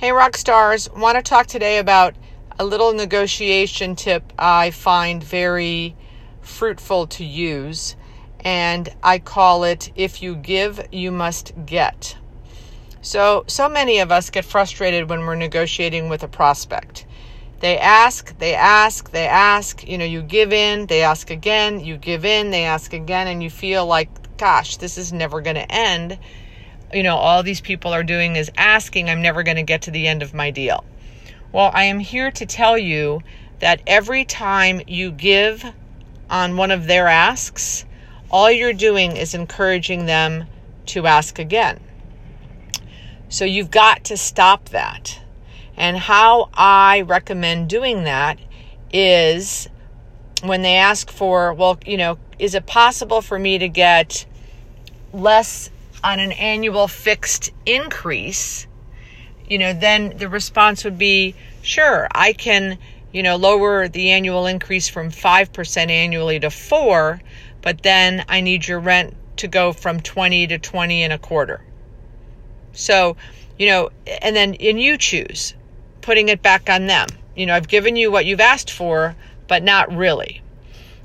Hey, rock stars, want to talk today about a little negotiation tip I find very fruitful to use, and I call it if you give, you must get. So, so many of us get frustrated when we're negotiating with a prospect. They ask, they ask, they ask, you know, you give in, they ask again, you give in, they ask again, and you feel like, gosh, this is never going to end you know, all these people are doing is asking, I'm never going to get to the end of my deal. Well, I am here to tell you that every time you give on one of their asks, all you're doing is encouraging them to ask again. So you've got to stop that. And how I recommend doing that is when they ask for, well, you know, is it possible for me to get less on an annual fixed increase, you know, then the response would be, sure, I can, you know, lower the annual increase from 5% annually to 4, but then I need your rent to go from 20 to 20 and a quarter. So, you know, and then and you choose putting it back on them. You know, I've given you what you've asked for, but not really.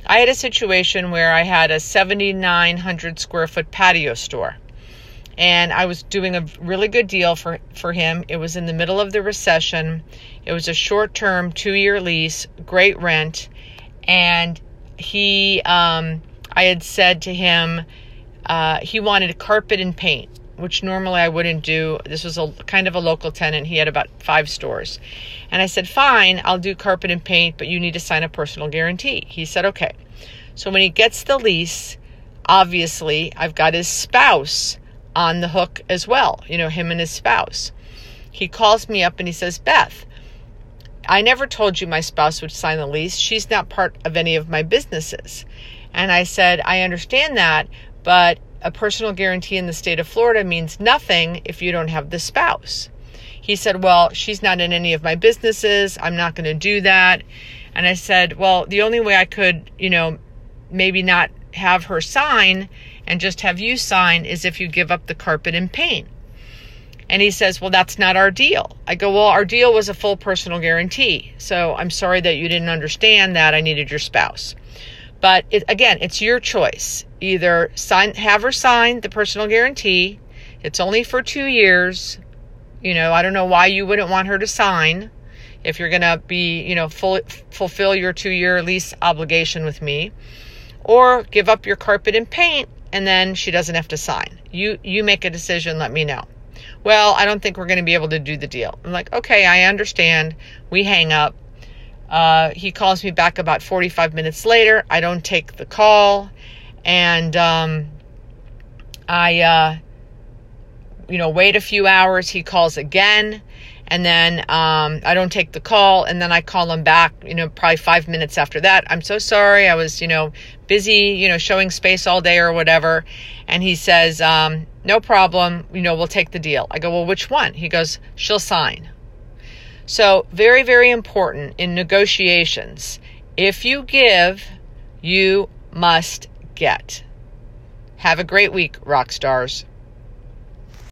I had a situation where I had a 7,900 square foot patio store and I was doing a really good deal for for him. It was in the middle of the recession. It was a short-term, two-year lease, great rent, and he, um, I had said to him, uh, he wanted carpet and paint, which normally I wouldn't do. This was a kind of a local tenant. He had about five stores, and I said, fine, I'll do carpet and paint, but you need to sign a personal guarantee. He said, okay. So when he gets the lease, obviously I've got his spouse on the hook as well, you know, him and his spouse. He calls me up and he says, Beth, I never told you my spouse would sign the lease. She's not part of any of my businesses. And I said, I understand that, but a personal guarantee in the state of Florida means nothing if you don't have the spouse. He said, Well, she's not in any of my businesses. I'm not going to do that. And I said, Well, the only way I could, you know, maybe not have her sign and just have you sign is if you give up the carpet and paint. And he says, Well, that's not our deal. I go, Well, our deal was a full personal guarantee. So I'm sorry that you didn't understand that. I needed your spouse. But it, again, it's your choice. Either sign, have her sign the personal guarantee. It's only for two years. You know, I don't know why you wouldn't want her to sign if you're going to be, you know, full, fulfill your two year lease obligation with me. Or give up your carpet and paint and then she doesn't have to sign. You you make a decision, let me know. Well, I don't think we're going to be able to do the deal. I'm like, okay, I understand. We hang up. Uh, he calls me back about 45 minutes later. I don't take the call, and um, I, uh, you know, wait a few hours. He calls again, and then um, I don't take the call, and then I call him back. You know, probably five minutes after that. I'm so sorry. I was, you know, busy, you know, showing space all day or whatever. And he says, um, no problem. You know, we'll take the deal. I go, well, which one? He goes, she'll sign. So, very, very important in negotiations. If you give, you must get. Have a great week, rock stars.